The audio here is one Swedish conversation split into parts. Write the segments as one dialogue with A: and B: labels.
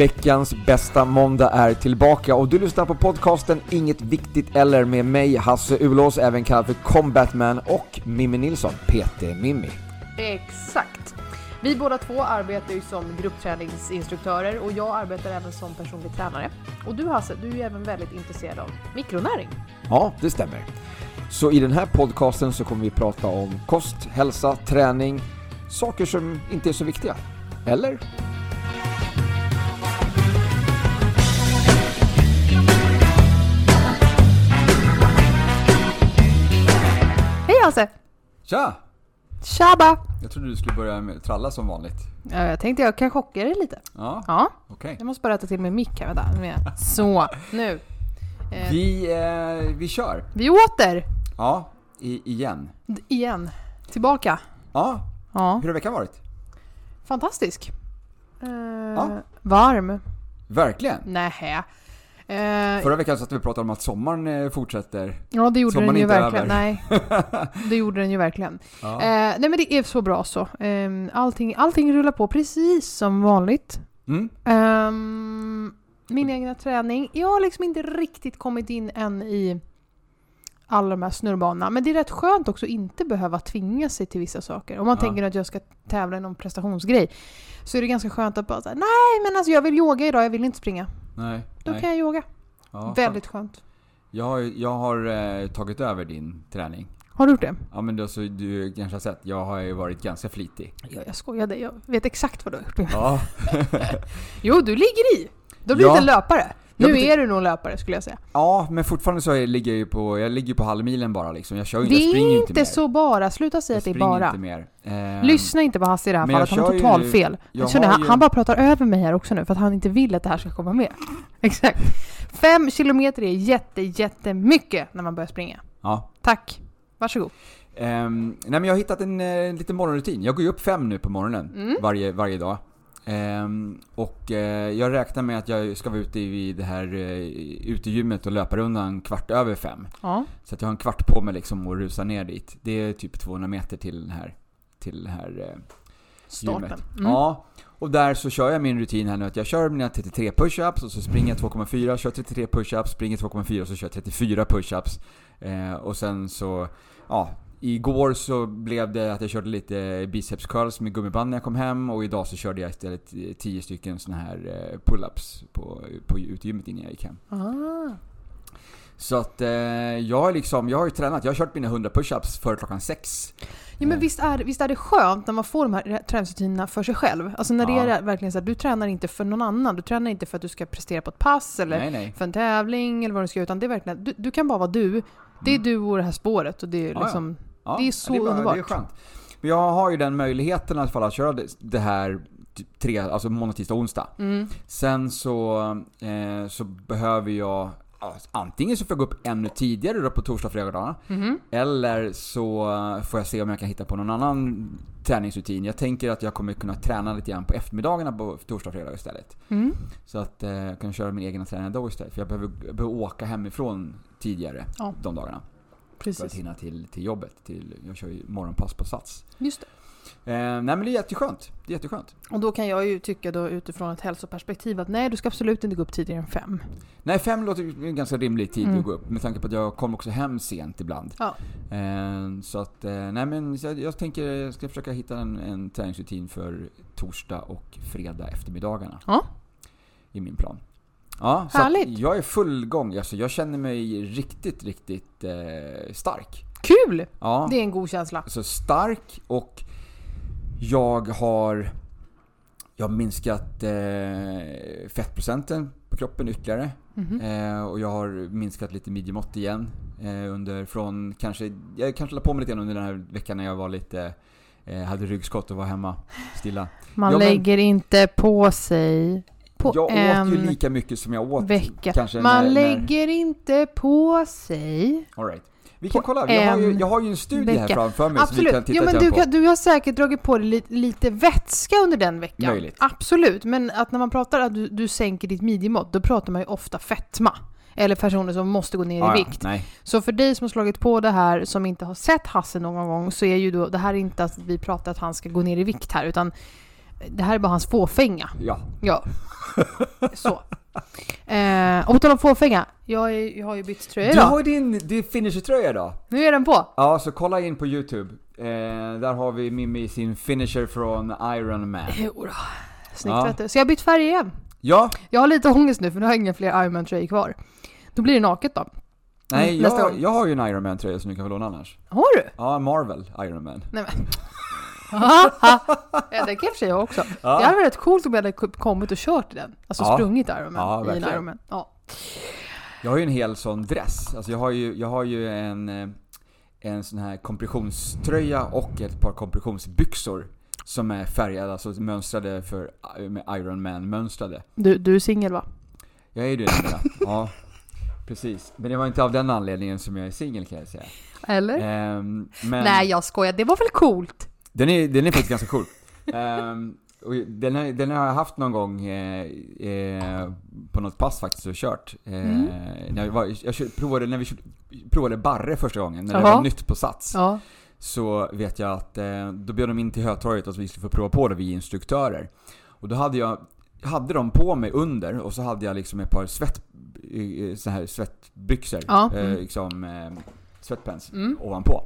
A: Veckans bästa måndag är tillbaka och du lyssnar på podcasten Inget Viktigt Eller med mig Hasse Ulås, även kallad för Combatman och Mimmi Nilsson, PT Mimmi.
B: Exakt. Vi båda två arbetar ju som gruppträningsinstruktörer och jag arbetar även som personlig tränare. Och du Hasse, du är ju även väldigt intresserad av mikronäring.
A: Ja, det stämmer. Så i den här podcasten så kommer vi prata om kost, hälsa, träning, saker som inte är så viktiga. Eller?
B: Hej Hasse!
C: Tja!
B: Tjaba!
C: Jag trodde du skulle börja med tralla som vanligt.
B: Ja, jag tänkte jag kan chocka dig lite.
C: Ja,
B: Ja,
C: okej.
B: jag måste bara rätta till min mick här. Vänta, Så, nu. Eh,
C: Vi, eh, vi kör.
B: vi åter!
C: Ja, i, igen.
B: D- Igen. Tillbaka.
C: Ja,
B: Ja,
C: hur har veckan varit?
B: fantastisk. Eh,
C: Ja.
B: Varm.
C: Verkligen.
B: Nähä. Eh,
C: Förra veckan satt vi och pratade om att sommaren eh, fortsätter.
B: ja, det gjorde
C: sommaren
B: den ju verkligen. Nej, det gjorde den ju verkligen.
C: Ja.
B: Eh, nej men det är så bra så. Eh, allting, allting rullar på precis som vanligt.
C: Mm.
B: Ehm, min egna träning. Jag har liksom inte riktigt kommit in än i alla de här snurrbanorna. Men det är rätt skönt också att inte behöva tvinga sig till vissa saker. Om man
C: Ja.
B: tänker att jag ska tävla i någon prestationsgrej. Så är det ganska skönt att bara säga nej men alltså jag vill yoga idag, jag vill inte springa.
C: Nej.
B: Då
C: nej.
B: kan jag yoga.
C: Ja,
B: Väldigt skönt.
C: Jag har, jag har eh, tagit över din träning.
B: Har du gjort det?
C: Ja men då, så du kanske har sett, jag har ju varit ganska flitig.
B: Ja, jag skojade, jag vet exakt vad du har gjort.
C: Ja.
B: Jo, du ligger i! Du blivit
C: Ja.
B: en löpare. Nu
C: det-
B: är du nog löpare skulle jag säga.
C: ja, men fortfarande så är- ligger jag ju på, jag ligger på halvmilen bara liksom. Jag kör ju
B: Det
C: jag springer ju
B: är
C: inte
B: inte
C: mer.
B: så bara, sluta säga
C: jag
B: att det är bara.
C: inte mer. Ehm,
B: Lyssna inte på Hasse i det här
C: jag
B: fallet, han har
C: kör ju-
B: fel.
C: jag
B: Känner,
C: har
B: han,
C: ju-
B: han bara pratar över mig här också nu för att han inte vill att det här ska komma med. Exakt. Fem kilometer är jätte, jättemycket när man börjar springa.
C: Ja.
B: Tack. Varsågod.
C: Ehm, nej men jag har hittat en eh, liten morgonrutin. Jag går ju upp fem nu på morgonen
B: Mm.
C: varje, varje dag. Ehm, och eh, jag räknar med att jag ska vara ute i det här uh, utegymmet och löpa rundan kvart över fem.
B: Ja.
C: Så att jag har en kvart på mig liksom att rusa ner dit. Det är typ 200 meter till den här, till det här eh,
B: Starten.
C: gymmet.
B: Mm.
C: Ja, och där så kör jag min rutin här nu att jag kör mina 33 push-ups och så springer jag 2,4, kör 33 push-ups, springer 2,4 och så kör jag 34 push-ups. Eh, och sen så, ja, igår så blev det att jag körde lite biceps curls med gummiband när jag kom hem och idag så körde jag istället 10 stycken såna här eh, pull-ups på, på utegymmet innan jag gick hem.
B: Ah.
C: Så att eh, jag liksom, jag har ju tränat, jag har kört mina 100 push-ups före klockan 6.
B: Ja men visst är, visst är det skönt när man får de här träningsrutinerna för sig själv? Alltså när
C: Ja.
B: det är verkligen så att du tränar inte för någon annan. Du tränar inte för att du ska prestera på ett pass eller
C: Nej nej.
B: för en tävling eller vad du ska. Utan det är verkligen, du, du kan bara vara du. Det är du och det här spåret och det är
C: Mm. Ja, ja. Ja,
B: Det är så
C: det är, bra,
B: underbart.
C: Det är skönt. Men jag har ju den möjligheten i alla fall att köra det- här typ tre, alltså måndag, tisdag, onsdag.
B: Mm.
C: Sen så, eh, så behöver jag ja, Antingen så får jag gå upp ännu tidigare då på torsdag och fredagarna.
B: Mhm.
C: Eller så får jag se om jag kan hitta på någon annan träningsrutin. Jag tänker att jag kommer kunna träna lite grann på eftermiddagarna på torsdag och fredag istället.
B: Mm.
C: Så att eh, jag kan köra min egna träning då istället. För jag behöver, jag behöver åka hemifrån tidigare
B: Ja.
C: de dagarna. För att
B: Precis.
C: hinna till, till jobbet. Till, jag kör ju morgonpass på Sats.
B: Just det.
C: Eh, nej men det är jätteskönt. Det är jätteskönt.
B: Och då kan jag ju tycka då utifrån ett hälsoperspektiv att nej, du ska absolut inte gå upp tidigare än fem.
C: Nej, fem låter ju en ganska rimlig tid
B: Mm.
C: att gå upp. Med tanke på att jag kommer också hem sent ibland.
B: Ja.
C: Eh, så att, eh, nej men jag, jag tänker jag ska försöka hitta en, en träningsrutin för torsdag och fredag eftermiddagarna.
B: Ja.
C: I min plan. Ja, så
B: Härligt.
C: jag är full gång. Alltså, jag känner mig riktigt, riktigt eh, stark.
B: Kul!
C: Ja.
B: Det är en god känsla.
C: Alltså stark och jag har, jag har minskat eh, fettprocenten på kroppen ytterligare.
B: Mhm.
C: Eh, och jag har minskat lite midjemått igen. Eh, under från kanske, jag kanske la på mig lite grann under den här veckan när jag var lite, eh, hade ryggskott och var hemma stilla.
B: Man
C: Ja, men-
B: lägger inte på sig på
C: jag
B: en
C: åt ju lika mycket som jag åt
B: vecka.
C: kanske
B: Man
C: när,
B: lägger inte på sig.
C: All right. Vi kan kolla, jag har, ju, jag har ju en studie här
B: vecka.
C: framför mig som vi kan
B: Absolut.
C: titta
B: Ja, men du,
C: på.
B: kan, du har säkert dragit på dig lite, lite vätska under den veckan.
C: Möjligt.
B: Absolut. Men att när man pratar att du, du sänker ditt midjemått, då pratar man ju ofta fetma. Eller personer som måste gå ner
C: Ah,
B: i vikt.
C: nej.
B: Så för dig som har slagit på det här, som inte har sett Hasse någon gång, så är ju då, det här är inte att vi pratar att han ska gå ner i vikt här, utan Det här är bara hans fåfänga.
C: Ja.
B: Ja. Så. Eh, och på tal om fåfänga. Jag, är, jag har ju bytt tröja
C: Du
B: idag.
C: har ju din, din finisher-tröja idag.
B: Nu är den på.
C: Ja, så kolla in på YouTube. Eh, där har vi Mimmi sin finisher från Iron Man.
B: Jo då. Snyggt
C: Ja.
B: vet du. Så jag har bytt färg igen.
C: Ja,
B: Jag har lite ångest nu för nu har jag inga fler Iron Man-tröjor kvar. Då blir det naket då.
C: nej
B: nästa
C: jag,
B: gång.
C: jag har ju en Iron Man-tröja som du kan få låna annars.
B: Har du?
C: Ja, Marvel Iron Man.
B: Nej men. Ja, det kan i och för sig jag också.
C: Ja.
B: Det hade varit coolt om jag hade kommit och kört den. Alltså
C: Ja.
B: sprungit Iron Man
C: Ja,
B: i en
C: verkligen.
B: Iron Man. Ja.
C: Jag har ju en hel sån dress. Alltså jag har ju, jag har ju en, eh, en sån här kompressionströja och ett par kompressionsbyxor. Som är färgade, alltså mönstrade för, med Iron Man-mönstrade.
B: Du, du är singel va?
C: Jag är ju det numera. Ja, precis. Men det var inte av den anledningen som jag är singel kan jag säga.
B: Eller?
C: Ehm, men
B: Nej jag skojar, det var väl coolt?
C: Den, är, den är faktiskt ganska cool. Ehm, och den, har, den har jag haft någon gång eh, eh, på något pass faktiskt och kört. Eh,
B: Mm.
C: när jag, var, jag kör- provade, när vi kör- provade Barre första gången, när det
B: Jaha.
C: var nytt på Sats.
B: Ja.
C: Så vet jag att eh, då bjöd de in till Hötorget att vi skulle få prova på det, vi instruktörer. Och då hade jag hade dem på mig under och så hade jag liksom ett par svett, eh, så här svettbyxor.
B: Ja,
C: Eh,
B: mm.
C: liksom sweatpants
B: Mm.
C: ovanpå.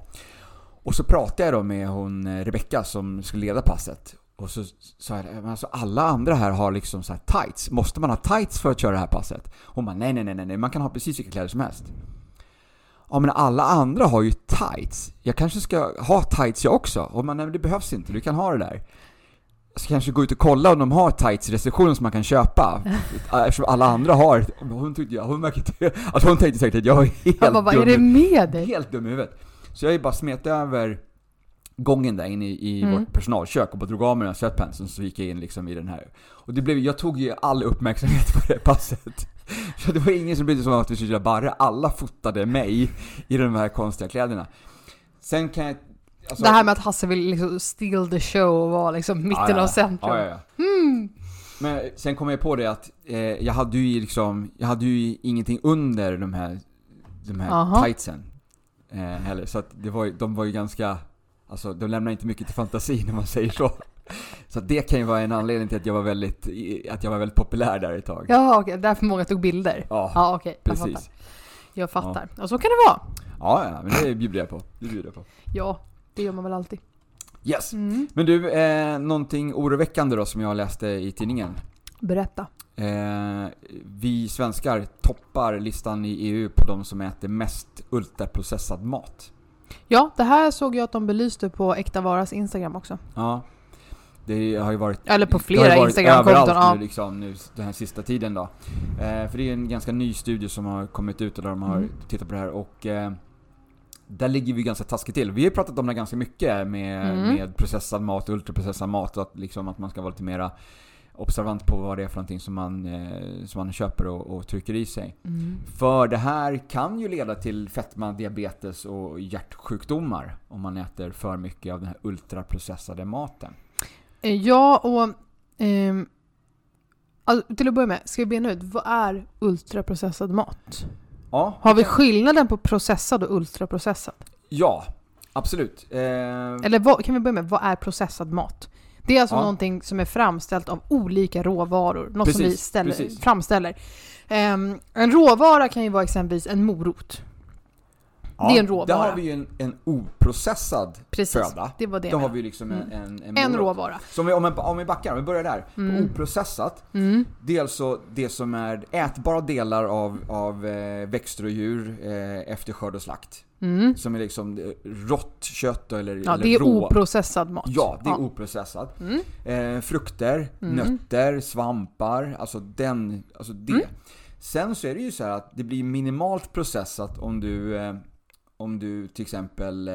C: Och så pratade jag då med hon eh, Rebecka som skulle leda passet. Och så sa jag, alltså alla andra här har liksom så tights. Måste man ha tights för att köra det här passet? Hon bara, nej nej nej nej, man kan ha precis vilka kläder som helst. Ja men alla andra har ju tights. Jag kanske ska ha tights jag också? Och man, nej det behövs inte, du kan ha det där. Jag ska kanske gå ut och kolla om de har tights i receptionen som man kan köpa. Eftersom alla andra har. Hon tyckte hon verkade, alltså hon tänkte säkert att jag är helt
B: bara, vad är
C: dum
B: det med dig?
C: Helt dum i huvudet. Så jag bara smet över gången där inne i, i
B: Mm.
C: vårt personalkök och bara drog av mig den här sweatpantsen så gick jag in liksom i den här. Och det blev, jag tog ju all uppmärksamhet på det passet. Så det var ingen som brydde sig om att vi skulle köra barre. Alla fotade mig i de här konstiga kläderna. Sen kan jag... alltså-
B: Det här med att Hasse vill liksom steal the show och vara liksom mitten
C: Ja, ja,
B: av centrum.
C: Ja, ja, ja. Men sen kom jag på det att eh, jag hade ju liksom, jag hade ju ingenting under de här, de här
B: Aha.
C: tightsen. Eh, heller. Så att det var, de var ju ganska, alltså de lämnar inte mycket till fantasin om man säger så. Så det kan ju vara en anledning till att jag var väldigt, att jag var väldigt populär där ett tag.
B: Ja, okej. Därför många tog bilder.
C: Ja,
B: Ja. Jag
C: precis.
B: fattar. Jag fattar. Och så kan det vara.
C: Ja, ja, men det bjuder jag på. Det bjuder jag på.
B: Ja, det gör man väl alltid.
C: Yes!
B: Mm.
C: Men du, eh, någonting oroväckande då som jag läste i tidningen.
B: Berätta.
C: Eh, vi svenskar toppar listan i EU på de som äter mest ultraprocessad mat.
B: Ja, det här såg jag att de belyste på Äkta Varas Instagram också.
C: Ja. Det har ju varit...
B: Eller på flera Instagramkonton. Ja.
C: nu liksom, nu den här sista tiden då. Eh, för det är en ganska ny studie som har kommit ut och där de har
B: Mm.
C: tittat på det här och eh, där ligger vi ganska taskigt till. Vi har ju pratat om det ganska mycket med,
B: Mm.
C: med processad mat och ultraprocessad mat. Att, liksom, att man ska vara lite mera observant på vad det är för någonting som man, eh, som man köper och, och trycker i sig.
B: Mm.
C: För det här kan ju leda till fetma, diabetes och hjärtsjukdomar om man äter för mycket av den här ultraprocessade maten.
B: Eh, Ja, och... ehm, alltså, till att börja med, ska vi bena ut, vad är ultraprocessad mat?
C: Ja,
B: Har vi skillnaden på processad och ultraprocessad?
C: Ja, absolut. Eh,
B: Eller vad, kan vi börja med, vad är processad mat? Det är alltså
C: Ja.
B: någonting som är framställt av olika råvaror. Något som vi
C: Precis,
B: ställer,
C: precis.
B: framställer. Ehm, en råvara kan ju vara exempelvis en morot.
C: ja,
B: det är en råvara.
C: Där har vi ju en, en oprocessad
B: Precis,
C: föda.
B: det var det
C: Då har vi liksom en,
B: Mm.
C: en, en,
B: En råvara.
C: Så om vi, om, vi, om vi backar, om vi börjar där.
B: Mm.
C: Oprocessat,
B: Mm.
C: det är alltså det som är ätbara delar av, av eh, växter och djur eh, efter skörd och slakt.
B: Mm.
C: Som är liksom eh, rått kött eller,
B: Ja,
C: eller
B: det är
C: rå.
B: oprocessad mat.
C: Ja, det är oprocessat.
B: Mm.
C: Eh, frukter,
B: Mm.
C: nötter, svampar, alltså den, alltså det.
B: Mm.
C: Sen så är det ju så att det blir minimalt processat om du, eh, om du till exempel eh,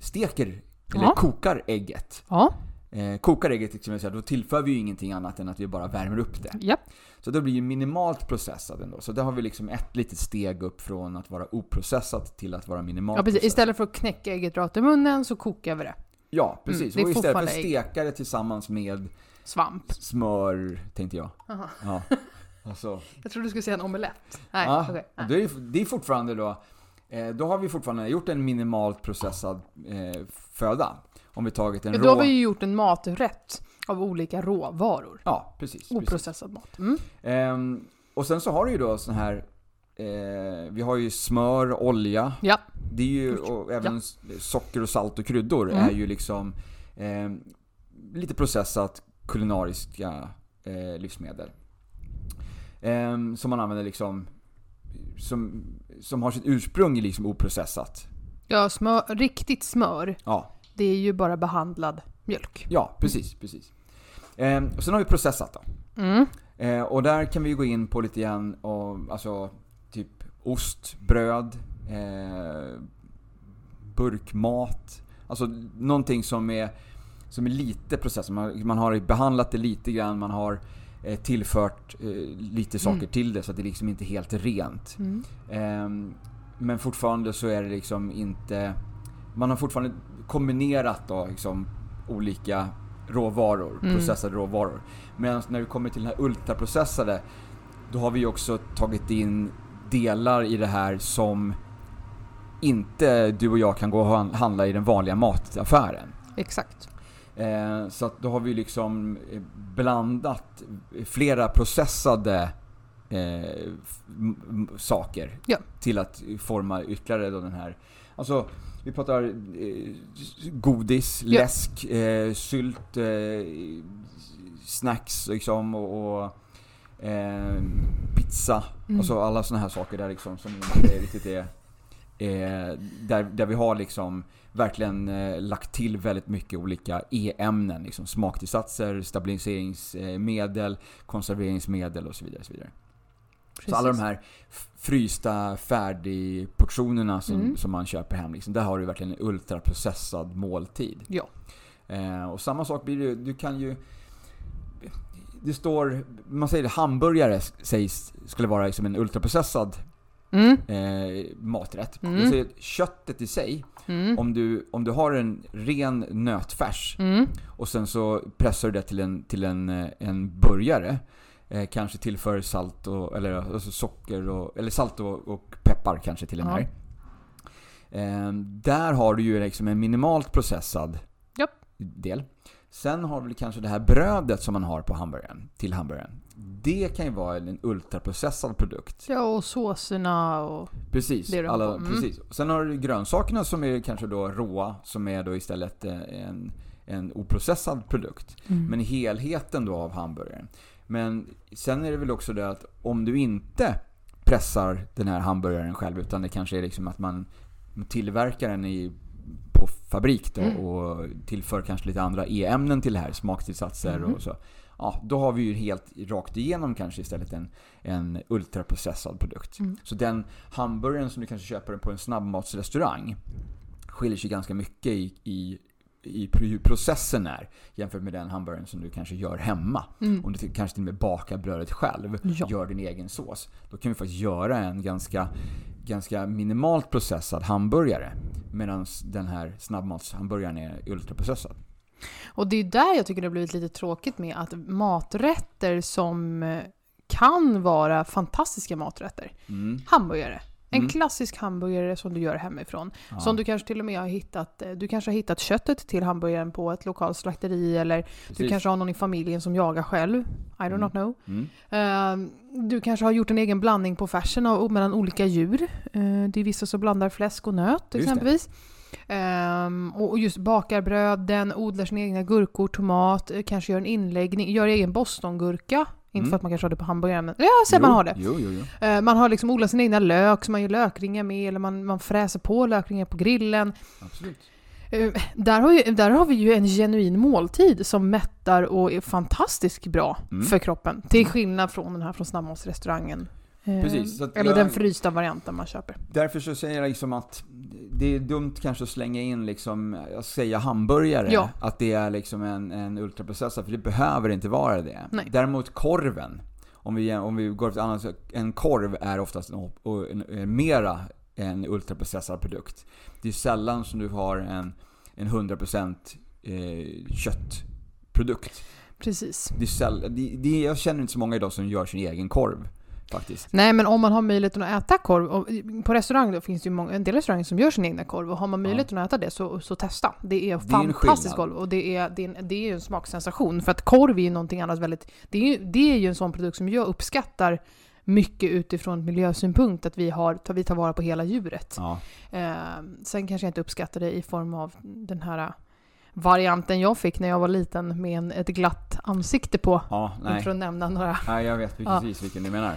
C: steker eller
B: Ja.
C: kokar ägget.
B: Ja,
C: Eh, kokar ägget till exempel, då tillför vi ju ingenting annat än att vi bara värmer upp det.
B: ja.
C: Så då blir det minimalt processat ändå. Så där har vi liksom ett litet steg upp från att vara oprocessat till att vara minimalt
B: ja precis.
C: processat.
B: Istället för att knäcka ägget rakt i munnen så kokar vi det.
C: Ja, precis.
B: det är
C: och istället för att steka det tillsammans med
B: Svamp.
C: smör, tänkte jag.
B: Aha.
C: Ja. Alltså,
B: Jag trodde du skulle säga en omelett. Nej,
C: ja, och det, är, det är fortfarande då, eh, då har vi fortfarande gjort en minimalt processad eh, föda. Om vi tagit en
B: Ja,
C: rå...
B: Då har vi ju gjort en maträtt. Av olika råvaror.
C: Ja, precis. precis.
B: Oprocessad mat. Mm.
C: Ehm, och sen så har du ju då sån här, eh, vi har ju smör, olja,
B: Ja.
C: det är ju, och även s- socker och salt och kryddor
B: Mm.
C: är ju liksom eh, lite processat kulinariska eh, livsmedel. Eh, som man använder liksom, som, som har sitt ursprung i liksom oprocessat.
B: Ja, smör, riktigt smör,
C: Ja,
B: det är ju bara behandlad mjölk.
C: ja precis, precis. Eh, och sen har vi processat då.
B: Mm.
C: Eh, och där kan vi gå in på lite grann och, alltså typ ost, bröd, eh, burkmat. Alltså någonting som är, som är lite processat. Man, man har behandlat det lite grann, man har eh, tillfört eh, lite saker
B: Mm.
C: till det så att det liksom inte är helt rent.
B: Mm.
C: Ehm, men fortfarande så är det liksom inte... Man har fortfarande kombinerat då liksom olika råvaror,
B: Mm.
C: processade råvaror. Medan när vi kommer till den här ultraprocessade, då har vi också tagit in delar i det här som inte du och jag kan gå och han- handla i den vanliga mataffären.
B: Exakt.
C: Eh, så då har vi liksom eh, blandat flera processade eh, saker
B: Ja.
C: till att forma ytterligare då den här. Alltså, vi pratar eh, godis,
B: Ja.
C: läsk, eh, sylt, eh, snacks liksom och, och eh, pizza.
B: Mm.
C: Alltså alla sådana här saker där liksom som inte riktigt är där, där vi har liksom verkligen eh, lagt till väldigt mycket olika E-ämnen. Liksom smaktillsatser, stabiliseringsmedel, konserveringsmedel och så vidare. Och så vidare. Så alla de här frysta färdigportionerna som,
B: Mm.
C: som man köper hem, liksom, där har du verkligen en ultraprocessad måltid.
B: Ja.
C: Eh, och samma sak blir det du kan ju... Det står, man säger det, hamburgare sägs skulle vara liksom en ultraprocessad
B: Mm.
C: eh, maträtt.
B: Mm.
C: Jag säger att köttet i sig,
B: Mm.
C: om du, om du har en ren nötfärs
B: Mm.
C: och sen så pressar du det till en, till en, eh, en burgare. Eh, kanske tillför salt och, eller alltså socker och, eller salt och, och peppar kanske till
B: Ja.
C: här. Eh, där har du ju liksom en minimalt processad
B: Japp.
C: del. Sen har du kanske det här brödet som man har på hamburgaren, till hamburgaren. Det kan ju vara en ultraprocessad produkt.
B: Ja, och såserna och...
C: Precis,
B: Det de
C: alla.
B: Mm.
C: precis. Sen har du grönsakerna som är kanske då råa, som är då istället eh, en, en oprocessad produkt.
B: Mm.
C: Men helheten då av hamburgaren. Men sen är det väl också det att om du inte pressar den här hamburgaren själv, utan det kanske är liksom att man tillverkar den i, på fabrik då
B: Mm.
C: och tillför kanske lite andra E-ämnen till det här, smaktillsatser
B: Mhm.
C: och så. Ja, då har vi ju helt rakt igenom kanske istället en, en ultraprocessad produkt.
B: Mm.
C: Så den hamburgaren som du kanske köper på en snabbmatsrestaurang skiljer sig ganska mycket i, i, i processen är jämfört med den hamburgaren som du kanske gör hemma.
B: Mm.
C: Om du kanske till och med bakar brödet själv,
B: Ja.
C: gör din egen sås. Då kan vi faktiskt göra en ganska, ganska minimalt processad hamburgare. Medan den här snabbmatshamburgaren är ultraprocessad.
B: Och det är där jag tycker det har blivit lite tråkigt med att maträtter som kan vara fantastiska maträtter.
C: Mm.
B: Hamburgare. En
C: Mm.
B: klassisk hamburgare som du gör hemifrån.
C: Ja.
B: Som du kanske till och med har hittat, eh, du kanske har hittat köttet till hamburgaren på ett lokalt slakteri eller du
C: Precis.
B: kanske har någon i familjen som jagar själv. I do
C: Mm.
B: not know.
C: Mm.
B: Eh, du kanske har gjort en egen blandning på färsen av, mellan olika djur. Eh, det är vissa som blandar fläsk och nöt exempelvis. Och och just bakar bröden, odlar sina egna gurkor, tomat, eh, kanske gör en inläggning, gör egen bostongurka. Inte
C: Mm.
B: för att man kanske har det på hamburgaren, men ja, så man har det.
C: Jo, jo, jo.
B: Eh, man har liksom odlat sin egna lök som man gör lökringar med, eller man, man fräser på lökringar på grillen.
C: Absolut.
B: Eh, där, har ju, där har vi ju en genuin måltid som mättar och är fantastiskt bra
C: Mm.
B: för kroppen. Till skillnad från den här från snabbmatsrestaurangen. Eh,
C: Precis,
B: eller
C: jag-
B: den frysta varianten man köper.
C: Därför så säger jag liksom att det är dumt kanske att slänga in liksom, att säga hamburgare,
B: Ja.
C: att det är liksom en, en ultraprocessad, för det behöver inte vara det.
B: Nej.
C: Däremot korven, om vi, om vi går till annat, en korv är oftast en, en, en, mera en ultraprocessad produkt. Det är sällan som du har en, en 100% eh, köttprodukt.
B: Precis.
C: Det är det, det, jag känner inte så många idag som gör sin egen korv. Faktiskt.
B: Nej, men om man har möjligheten att äta korv, och på restaurang då finns det ju många, en del restauranger som gör sin egna korv, och har man möjligheten att äta det så, så testa. Det är
C: Det är en
B: fantastisk
C: skillnad.
B: korv och det är, det, är en, det är ju en smaksensation. För att korv är ju någonting annat väldigt, det är ju, det är ju en sån produkt som jag uppskattar mycket utifrån miljösynpunkt, att vi, har, vi tar vara på hela djuret.
C: Ja.
B: Eh, sen kanske jag inte uppskattar det i form av den här varianten jag fick när jag var liten med en, ett glatt ansikte på.
C: Ja, nej.
B: För att nämna några
C: nej. Jag vet
B: Ja.
C: precis vilken du menar.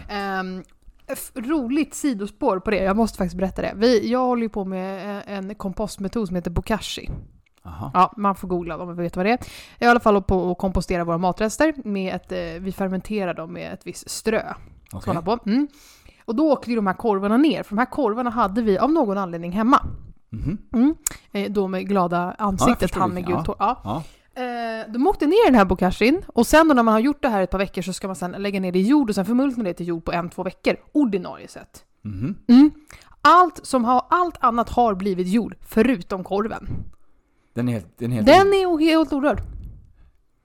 B: F- roligt sidospår på det, jag måste faktiskt berätta det. Vi, jag håller ju på med eh, en kompostmetod som heter bokashi.
C: Jaha.
B: Ja, man får googla om man veta vad det är. Jag i alla fall på att kompostera våra matrester med ett, eh, vi fermenterar dem med ett visst strö. Såna på. Mm. Och då åkte ju de här korvarna ner, för de här korvarna hade vi av någon anledning hemma.
C: Mhm.
B: Mm. Eh, då med glada ansiktet,
C: förstår
B: han med gult hår. Ja.
C: Ja.
B: Eh, de åkte ner den här bokashin och sen då när man har gjort det här ett par veckor så ska man sen lägga ner det i jord och sen förmultna det till jord på en, två veckor. Ordinarie sett.
C: Mhm.
B: Mm. Allt, som har, allt annat har blivit jord, förutom korven.
C: Den är helt... Den är helt
B: Den är helt orörd.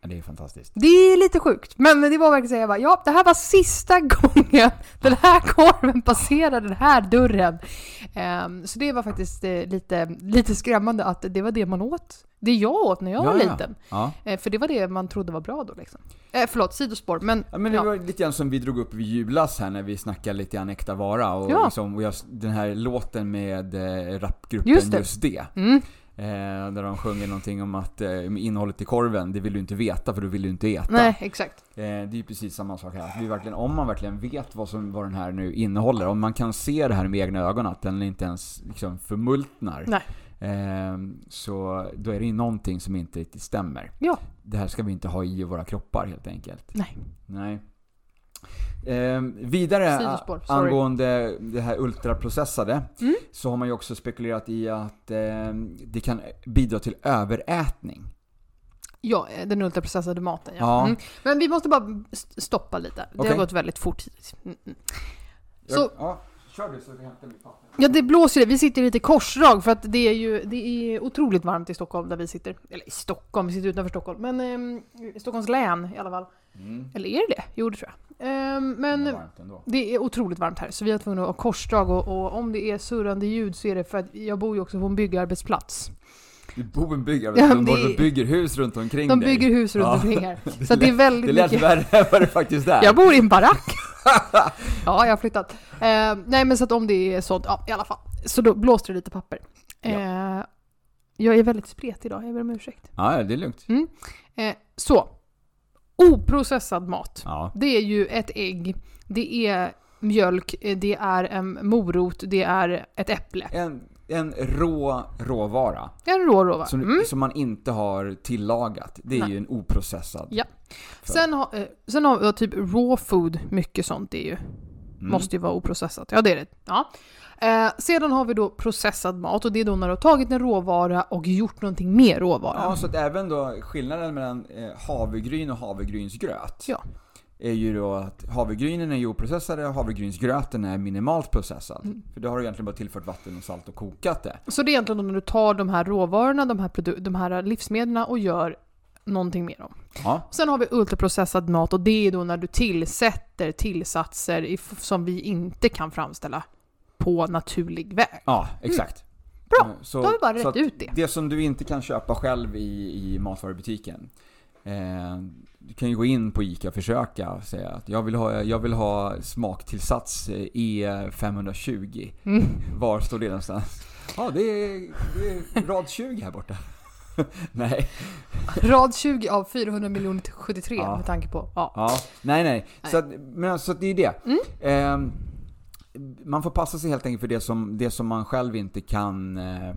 C: Det är fantastiskt.
B: Det är lite sjukt, men det var verkligen så jag bara, ja, det här var sista gången den här korven passerade den här dörren. Ehm, så det var faktiskt eh, lite, lite skrämmande att det var det man åt. Det jag åt när jag var
C: Ja, ja.
B: liten.
C: Ja.
B: Eh, för det var det man trodde var bra då liksom. Eh, förlåt, sidospår, men...
C: Men det var lite grann som vi drog upp vid julas här när vi snackade lite grann äkta vara och, liksom, och jag, den här låten med eh, rapgruppen
B: Just
C: Just
B: det.
C: det.
B: Mm.
C: Eh, där de sjunger någonting om att eh, innehållet i korven, det vill du inte veta för du vill du inte äta.
B: Nej, exakt.
C: Eh, det är ju precis samma sak här. Vi verkligen, om man verkligen vet vad, som, vad den här nu innehåller, om man kan se det här med egna ögon, att den inte ens liksom förmultnar.
B: Nej.
C: Eh, så då är det ju någonting som inte riktigt stämmer.
B: Ja.
C: Det här ska vi inte ha i våra kroppar helt enkelt.
B: Nej.
C: Nej. Eh, vidare
B: Sidospår,
C: angående det här ultraprocessade
B: Mm.
C: så har man ju också spekulerat i att eh, det kan bidra till överätning.
B: Ja, eh, den ultraprocessade maten ja.
C: Ja.
B: Mm. Men vi måste bara st- stoppa lite. Det
C: Okej.
B: har gått väldigt fort. Mm, mm. Så-
C: Jag, ja, kör du så jag kan hämta mitt papper.
B: Ja, det blåser ju. Vi sitter lite korsdrag för att det är ju det är otroligt varmt i Stockholm där vi sitter. Eller i Stockholm, vi sitter utanför Stockholm. Men i Stockholms län i alla fall.
C: Mm.
B: Eller är det det? Jo, det tror jag. Ehm, men
C: Det
B: det är otroligt varmt här så vi har tvungna att ha korsdrag och, och om det är surrande ljud så är det för att jag bor ju också på en byggarbetsplats.
C: Du bor en byggare,
B: Ja,
C: de
B: det-
C: de bygger hus runt omkring
B: De
C: dig.
B: bygger hus runt
C: Ja.
B: omkring här. Så att det är väldigt
C: Det lät
B: mycket...
C: värre än vad det faktiskt är.
B: Jag bor i en barack. ja, jag har flyttat. Eh, nej, men så att om det är sånt, ja i alla fall. Så då blåste det lite papper. Eh, jag är väldigt spretig idag, jag ber om ursäkt.
C: Ja, det är lugnt.
B: Eh, så, oprocessad mat.
C: Ja.
B: Det är ju ett ägg, det är mjölk, eh, det är en morot, det är ett äpple.
C: En, en rå råvara
B: En rå råvara.
C: som,
B: Mm.
C: som man inte har tillagat. Det är
B: Nej.
C: ju en oprocessad.
B: Ja. Sen, har, eh, sen har vi typ raw food, mycket sånt är ju
C: Mm.
B: Måste ju vara oprocessat. Ja, det är det. Ja. Eh, sedan har vi då processad mat och det är då när du har tagit en råvara och gjort någonting med råvaran.
C: Ja, så att även då skillnaden mellan eh, havregryn och havregrynsgröt
B: Ja.
C: är ju då att havregrynen är ju oprocessade och havregrynsgröten är minimalt processad.
B: Mm.
C: För då har du egentligen bara tillfört vatten och salt och kokat det.
B: Så det är egentligen då när du tar de här råvarorna, de här, de här livsmedlen och gör någonting med dem.
C: Ja,
B: Sen har vi ultraprocessad mat och det är då när du tillsätter tillsatser i som vi inte kan framställa på naturlig väg.
C: ja exakt.
B: Bra,
C: Eh, Så,
B: då har vi bara rätt ut det.
C: Det som du inte kan köpa själv i, i matvarubutiken. Eh, du kan ju gå in på ICA och försöka säga att jag vill ha, jag vill ha smaktillsats eh, E520.
B: Mm.
C: Var står det någonstans? Ja, det är, det är rad 20 här borta. nej.
B: Rad 20 av 400 miljoner till 73
C: Ja.
B: med tanke på... Ja.
C: Ja, nej nej.
B: Nej.
C: Så, att, men alltså, det är det.
B: Mm.
C: Ehm, man får passa sig helt enkelt för det som, det som man själv inte kan, eh,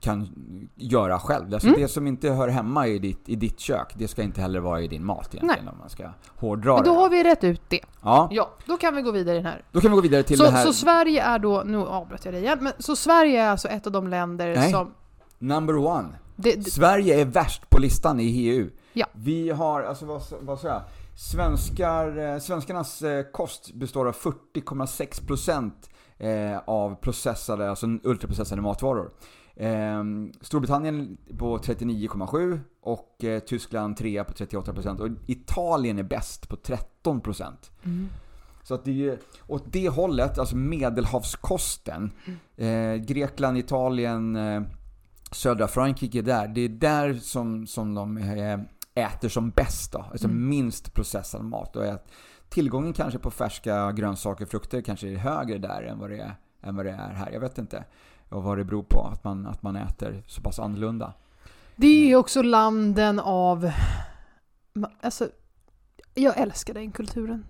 C: kan göra själv. Alltså
B: Mm.
C: det som inte hör hemma i ditt, i ditt kök, det ska inte heller vara i din mat egentligen om man ska hårdra
B: Men då
C: det.
B: har vi rätt ut det.
C: Ja,
B: Ja, då kan vi gå vidare i den här.
C: då kan vi gå vidare till
B: Så,
C: det här.
B: så Sverige är då, nu avbröt jag dig igen, men så Sverige är alltså ett av de länder
C: Nej.
B: som...
C: Number one.
B: Det, det,
C: Sverige är värst på listan i EU.
B: Ja.
C: Vi har, alltså vad, vad sa jag? Svenskar, eh, svenskarnas eh, kost består av 40,6% eh, av processade, alltså ultraprocessade matvaror. Eh, Storbritannien på 39,7 och Tyskland 3 på 38% och Italien är bäst på 13%.
B: mm.
C: Så att det är ju åt det hållet, alltså medelhavskosten, eh, Grekland, Italien, södra Frankrike där. Det är där som, som de eh, äter som bäst då. Alltså minst processad mat. Och att tillgången kanske på färska grönsaker och frukter kanske är högre där än vad det är, än vad det är här. Jag vet inte. Och vad det beror på att man, att man äter så pass annorlunda.
B: Det är ju också landen av... Alltså, jag älskar den kulturen.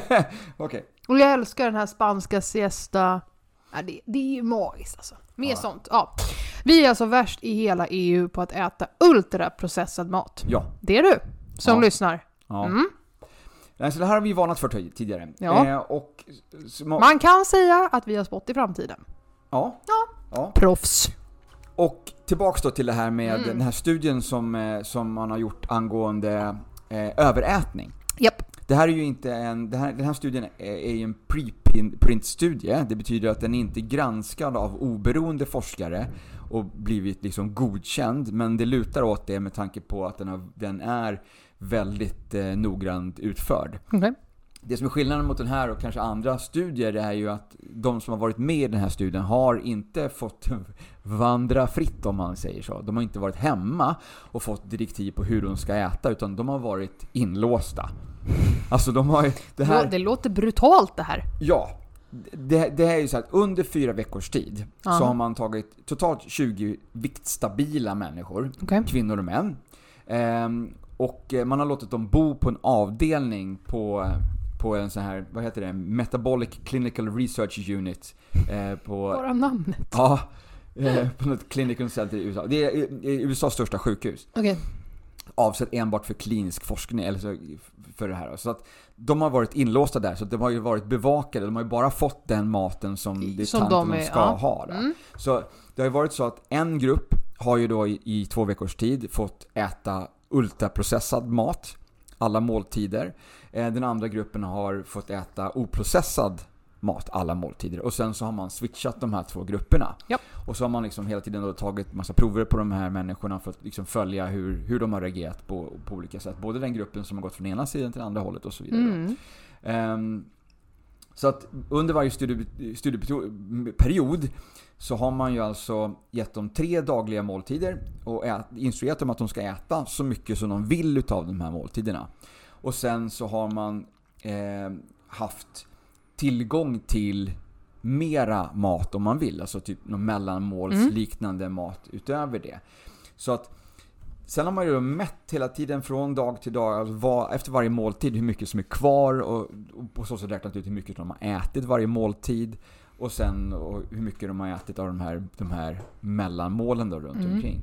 C: Okej.
B: Och jag älskar den här spanska siesta. Ja, det, det är ju magiskt alltså. Mer
C: Ja.
B: sånt. Ja. Vi är alltså värst i hela EU på att äta ultraprocessad mat.
C: Ja.
B: Det är du som
C: Ja.
B: lyssnar.
C: ja.
B: Mm.
C: Så det här har vi varnat för tidigare.
B: Ja.
C: Eh, och, så, ma-
B: Man kan säga att vi har spått i framtiden.
C: ja. ja.
B: Proffs.
C: Och tillbaks då till det här med
B: Mm.
C: den här studien som, eh, som man har gjort angående eh, överätning.
B: Japp.
C: Det här är ju inte en, det här, den här studien är, är ju en preprint-studie. Det betyder att den är inte granskad av oberoende forskare och blivit liksom godkänd. Men det lutar åt det med tanke på att den, har, den är väldigt eh, noggrant utförd.
B: Okej.
C: Det som är skillnaden mot den här och kanske andra studier är ju att de som har varit med i den här studien har inte fått vandra fritt om man säger så. De har inte varit hemma och fått direktiv på hur de ska äta utan de har varit inlåsta. Alltså de har ju... Det här,
B: Det låter brutalt det här.
C: Ja. Det, det här är ju så att under fyra veckors tid så
B: Ja.
C: har man tagit totalt 20 viktstabila människor,
B: Okej.
C: kvinnor och män. Ehm, och eh, man har låtit dem bo på en avdelning på, på en sån här, vad heter det, Metabolic Clinical Research Unit. Eh, på,
B: Bara namnet.
C: ja, eh, på något clinical center i USA. Det är USAs största sjukhus
B: Okej.
C: Avsett enbart för klinisk forskning, eller för det här. Så att de har varit inlåsta där, så de har ju varit bevakade. De har ju bara fått den maten som det
B: Som de är-
C: ska
B: ja.
C: ha.
B: Mm.
C: Så det har ju varit så att en grupp har ju då i, i två veckors tid fått äta ultraprocessad mat, alla måltider. Eh, Den andra gruppen har fått äta oprocessad mat, alla måltider. Och sen så har man switchat de här två grupperna.
B: Japp.
C: Och så har man liksom hela tiden då tagit massa prover på de här människorna för att liksom följa hur, hur de har reagerat på, på olika sätt. Både den gruppen som har gått från ena sidan till andra hållet och så vidare.
B: Mm.
C: Ehm, så att under varje studie- studieperiod så har man ju alltså gett dem tre dagliga måltider och ät, instruerat dem att de ska äta så mycket som de vill utav de här måltiderna. Och sen så har man eh, haft tillgång till mera mat om man vill. Alltså typ någon mellanmålsliknande mat utöver det. Så att Sen har man ju mätt hela tiden från dag till dag, alltså vad, efter varje måltid, hur mycket som är kvar och, och på så sätt räknat ut hur mycket de har ätit varje måltid. Och sen och hur mycket de har ätit av de här, de här mellanmålen då runt
B: Mm.
C: omkring.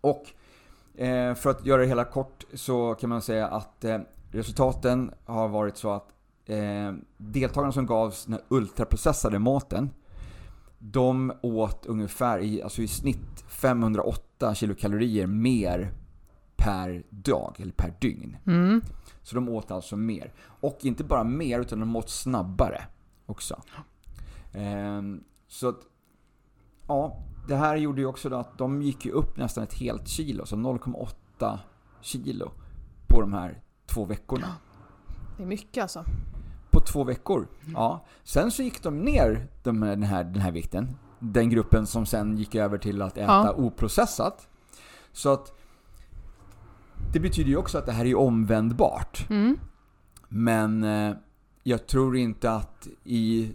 C: Och eh, för att göra det hela kort så kan man säga att eh, resultaten har varit så att eh, deltagarna som gavs den här ultraprocessade maten de åt ungefär i, alltså i snitt 508 kilokalorier mer per dag, eller per dygn.
B: Mm.
C: Så de åt alltså mer. Och inte bara mer, utan de åt snabbare också. Ehm, så att, ja, det här gjorde ju också att de gick ju upp nästan ett helt kilo, så 0,8 kilo på de här två veckorna.
B: Det är mycket alltså.
C: Två veckor. Ja. Sen så gick de ner de, den, här, den här vikten. Den gruppen som sen gick över till att äta
B: Ja.
C: oprocessat. Så att det betyder ju också att det här är omvändbart.
B: Mm.
C: Men eh, jag tror inte att i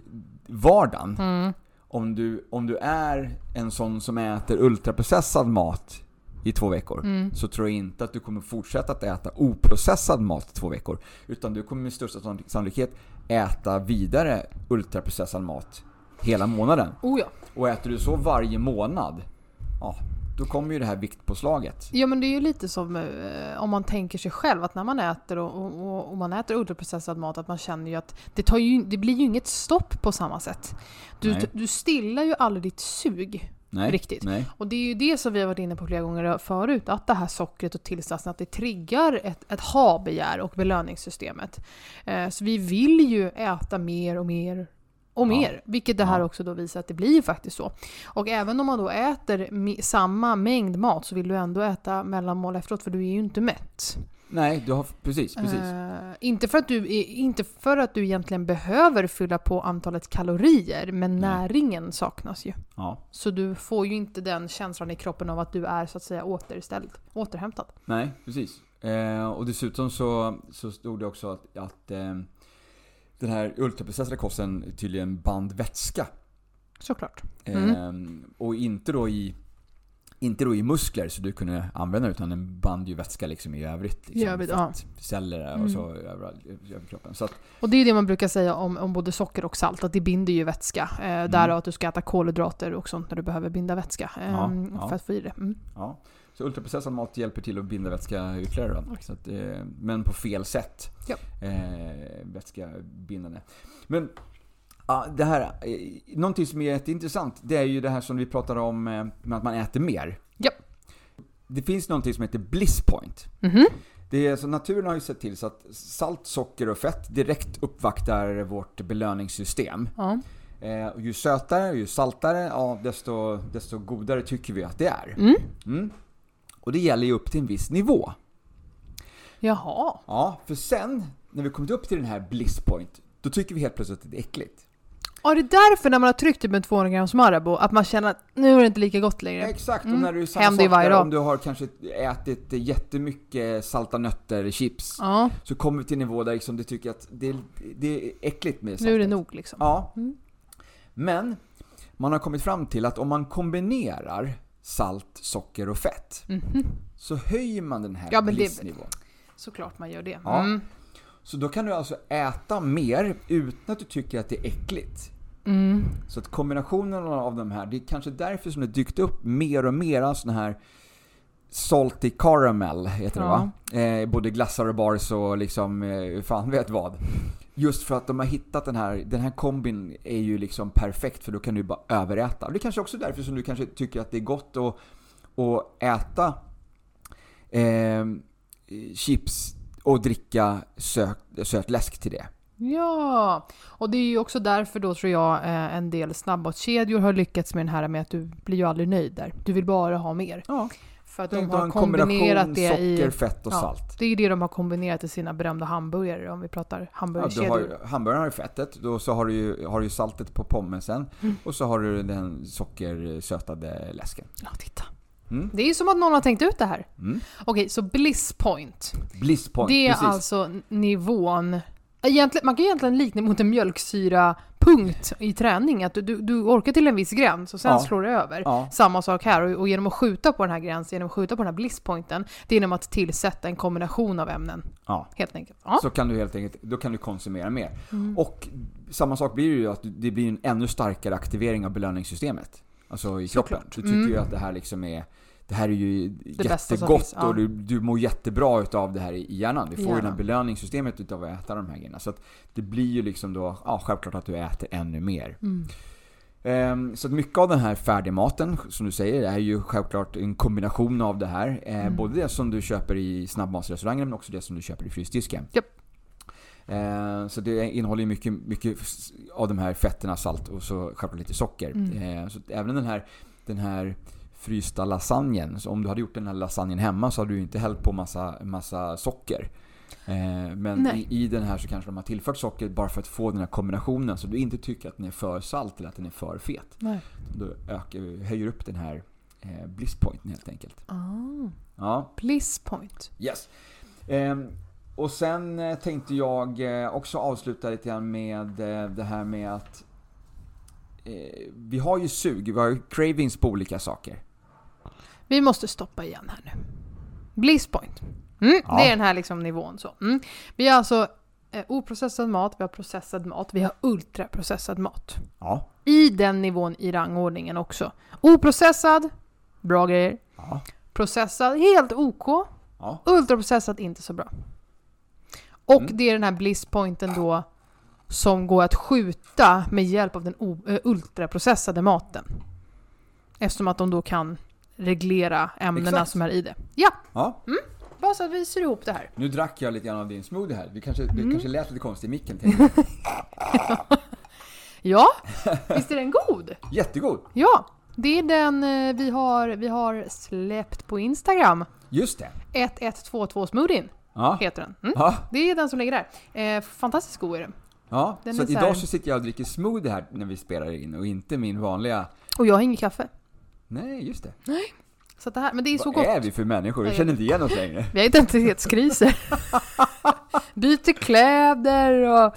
C: vardagen,
B: Mm.
C: om du, om du är en sån som äter ultraprocessad mat i två veckor,
B: Mm.
C: så tror jag inte att du kommer fortsätta att äta oprocessad mat i två veckor. Utan du kommer med största sannolik- sannolikhet äta vidare ultraprocessad mat hela månaden.
B: Oh ja.
C: Och äter du så varje månad, ja, då kommer ju det här viktpåslaget.
B: Ja men det är ju lite som eh, om man tänker sig själv att när man äter och, och, och, man äter ultraprocessad mat att man känner ju att det, tar ju, det blir ju inget stopp på samma sätt. Du,
C: Nej.
B: du stillar ju aldrig ditt sug.
C: Nej,
B: Riktigt.
C: Nej.
B: Och det är ju det som vi har varit inne på flera gånger förut, att det här sockret och tillsatsen, att det triggar ett, ett ha-begär och belöningssystemet. Eh, så vi vill ju äta mer och mer och
C: Ja.
B: mer, vilket det här
C: Ja.
B: också då visar att det blir faktiskt så. Och även om man då äter samma mängd mat så vill du ändå äta mellanmål efteråt för du är ju inte mätt.
C: Nej, du har, precis, precis.
B: Eh, inte, för att du, inte för att du egentligen behöver fylla på antalet kalorier, men
C: Nej.
B: näringen saknas ju.
C: Ja.
B: Så du får ju inte den känslan i kroppen av att du är så att säga återställd, återhämtad.
C: Nej, precis. Eh, och dessutom så, så stod det också att, att eh, den här ultraprocessade kosten tydligen band vätska.
B: Såklart.
C: Eh, och inte då i inte då i muskler så du kunde använda utan den band ju vätska liksom i övrigt. Liksom,
B: I övrigt, ja.
C: Celler och
B: Mm.
C: så överallt över kroppen. Så att,
B: Och det är det man brukar säga om, om både socker och salt, att det binder ju vätska. Eh, Därav att du ska äta kolhydrater och sånt när du behöver binda vätska. Eh,
C: Ja, ja.
B: För att få i det. Mm.
C: ja. Så ultraprocessad mat hjälper till att binda vätska ytterligare då. Så att, eh, men på fel sätt.
B: Ja.
C: Eh, vätskabindande. Men ja, det här, eh, någonting som är jätteintressant, det är ju det här som vi pratade om eh, med att man äter mer.
B: Ja.
C: Det finns någonting som heter bliss point.
B: Mhm.
C: Det är, så naturen har ju sett till så att salt, socker och fett direkt uppvaktar vårt belöningssystem.
B: Ja.
C: Eh, ju sötare ju saltare, ja, desto, desto godare tycker vi att det är.
B: Mm.
C: Mm. Och det gäller ju upp till en viss nivå.
B: Jaha.
C: Ja, för sen, när vi kommit upp till den här bliss point, då tycker vi helt plötsligt att det är äckligt.
B: Ja, det är därför när man har tryckt typ en 200 grams Marabou, att man känner att nu är det inte lika gott längre.
C: Exakt,
B: Mm.
C: och när du är samma
B: Händer
C: sak där, om du har kanske ätit jättemycket salta nötter, chips,
B: Ja,
C: så kommer vi till en nivå där liksom du tycker att det, det är äckligt med saltet.
B: nu är det nog liksom.
C: Ja.
B: Mm.
C: Men man har kommit fram till att om man kombinerar salt, socker och fett
B: Mhm.
C: så höjer man den här
B: Ja, men det-. Såklart man gör det.
C: Ja. Så då kan du alltså äta mer utan att du tycker att det är äckligt.
B: Mm.
C: Så att kombinationen av de här, det är kanske därför som det dykt upp mer och mer av såna här Salty caramel heter det va? Eh, både glassar och bars och liksom, eh, fan vet vad. Just för att de har hittat den här, den här kombin är ju liksom perfekt för då kan du bara överäta. Och det är kanske också därför som du kanske tycker att det är gott att, att äta eh, chips och dricka söt, söt läsk till det.
B: Ja, och det är ju också därför då tror jag eh, en del snabbmatskedjor har lyckats med den här med att du blir ju aldrig nöjd där. Du vill bara ha mer.
C: Ja.
B: För att
C: De har
B: kombinerat det
C: socker,
B: i...
C: fett och
B: ja,
C: salt.
B: Det är ju det de har kombinerat i sina berömda hamburgare om vi pratar
C: Ja,
B: hamburgerkedjor.
C: har ju, hamburgaren har ju fettet, då så har du ju, har du ju saltet på pommesen
B: Mm.
C: och så har du den sockersötade läsken.
B: Ja, titta.
C: Mm.
B: Det är ju som att någon har tänkt ut det här.
C: Mm.
B: Okej, så bliss point.
C: Bliss point,
B: Det är
C: precis.
B: alltså nivån... Egentligen, man kan egentligen likna mot en mjölksyrapunkt i träning. Att du, du, du orkar till en viss gräns och sen
C: Ja.
B: slår det över.
C: Ja.
B: Samma sak här. Och, och genom att skjuta på den här gränsen, genom att skjuta på den här blisspointen, det är genom att tillsätta en kombination av ämnen.
C: Ja.
B: Helt enkelt. Ja.
C: Så kan du helt enkelt, då kan du konsumera mer.
B: Mm.
C: Och samma sak blir det ju att det blir en ännu starkare aktivering av belöningssystemet. Alltså i kroppen.
B: Såklart.
C: Du tycker
B: Mm.
C: ju att det här liksom är det här är ju
B: som
C: jättegott och du, du mår jättebra utav det här i hjärnan. Du får ju det här belöningssystemet utav att äta de här grejerna. Så att det blir ju liksom då, ja självklart att du äter ännu mer.
B: Mm.
C: Ehm, Så att mycket av den här färdigmaten, som du säger, är ju självklart en kombination av det här. Eh,
B: Mm.
C: Både det som du köper i snabbmatsrestaurangen men också det som du köper i frysdisken.
B: Japp.
C: Eh, Så det innehåller mycket, mycket av de här fetterna, salt och så självklart lite socker.
B: Mm.
C: Eh, Så även den här, den här frysta lasagnen, så om du hade gjort den här lasagnen hemma så hade du inte hällt på massa, massa socker. Eh, Men i, i den här så kanske de har tillfört socker bara för att få den här kombinationen så du inte tycker att den är för salt eller att den är för fet.
B: Nej.
C: Då ökar, höjer upp den här eh, blisspointen helt enkelt.
B: Ah.
C: Ja,
B: Bliss point.
C: yes. Ehm, och sen eh, tänkte jag eh, också avsluta lite grann med eh, det här med att eh, vi har ju sug, vi har ju cravings på olika saker.
B: Vi måste stoppa igen här nu. Bliss point. Mm,
C: Ja.
B: Det är den här liksom nivån. Så. Mm. Vi har alltså eh, oprocessad mat, vi har processad mat, vi har ultraprocessad mat.
C: Ja.
B: I den nivån i rangordningen också. Oprocessad, bra grejer.
C: Ja.
B: Processad, helt OK. Ultraprocessad, inte så bra. Och
C: Mm.
B: det är den här blisspointen då som går att skjuta med hjälp av den eh, ultraprocessade maten. Eftersom att de då kan reglera ämnena
C: Exakt.
B: som är i det. Ja,
C: ja.
B: bara så att vi syr ihop det här.
C: Nu drack jag lite grann av din smoothie här. Vi kanske, Det
B: Mm.
C: kanske lät lite konstigt i micken.
B: Ja, visst är den god?
C: Jättegod!
B: Ja, det är den eh, vi har, vi har släppt på Instagram.
C: Just det.
B: 1122 smoothien.
C: Ja.
B: heter den. Mm.
C: Ja.
B: Det är den som ligger där. Eh, fantastiskt god är den.
C: ja.
B: Den
C: Så
B: så
C: idag så sitter jag och dricker smoothie här när vi spelar in och inte min vanliga...
B: Och jag har ingen kaffe.
C: Nej, just det.
B: Så att det här, men det är så
C: Vad
B: gott.
C: är vi för människor?
B: Nej,
C: känner inte igen oss längre.
B: Vi har identitetskriser. Byter kläder och...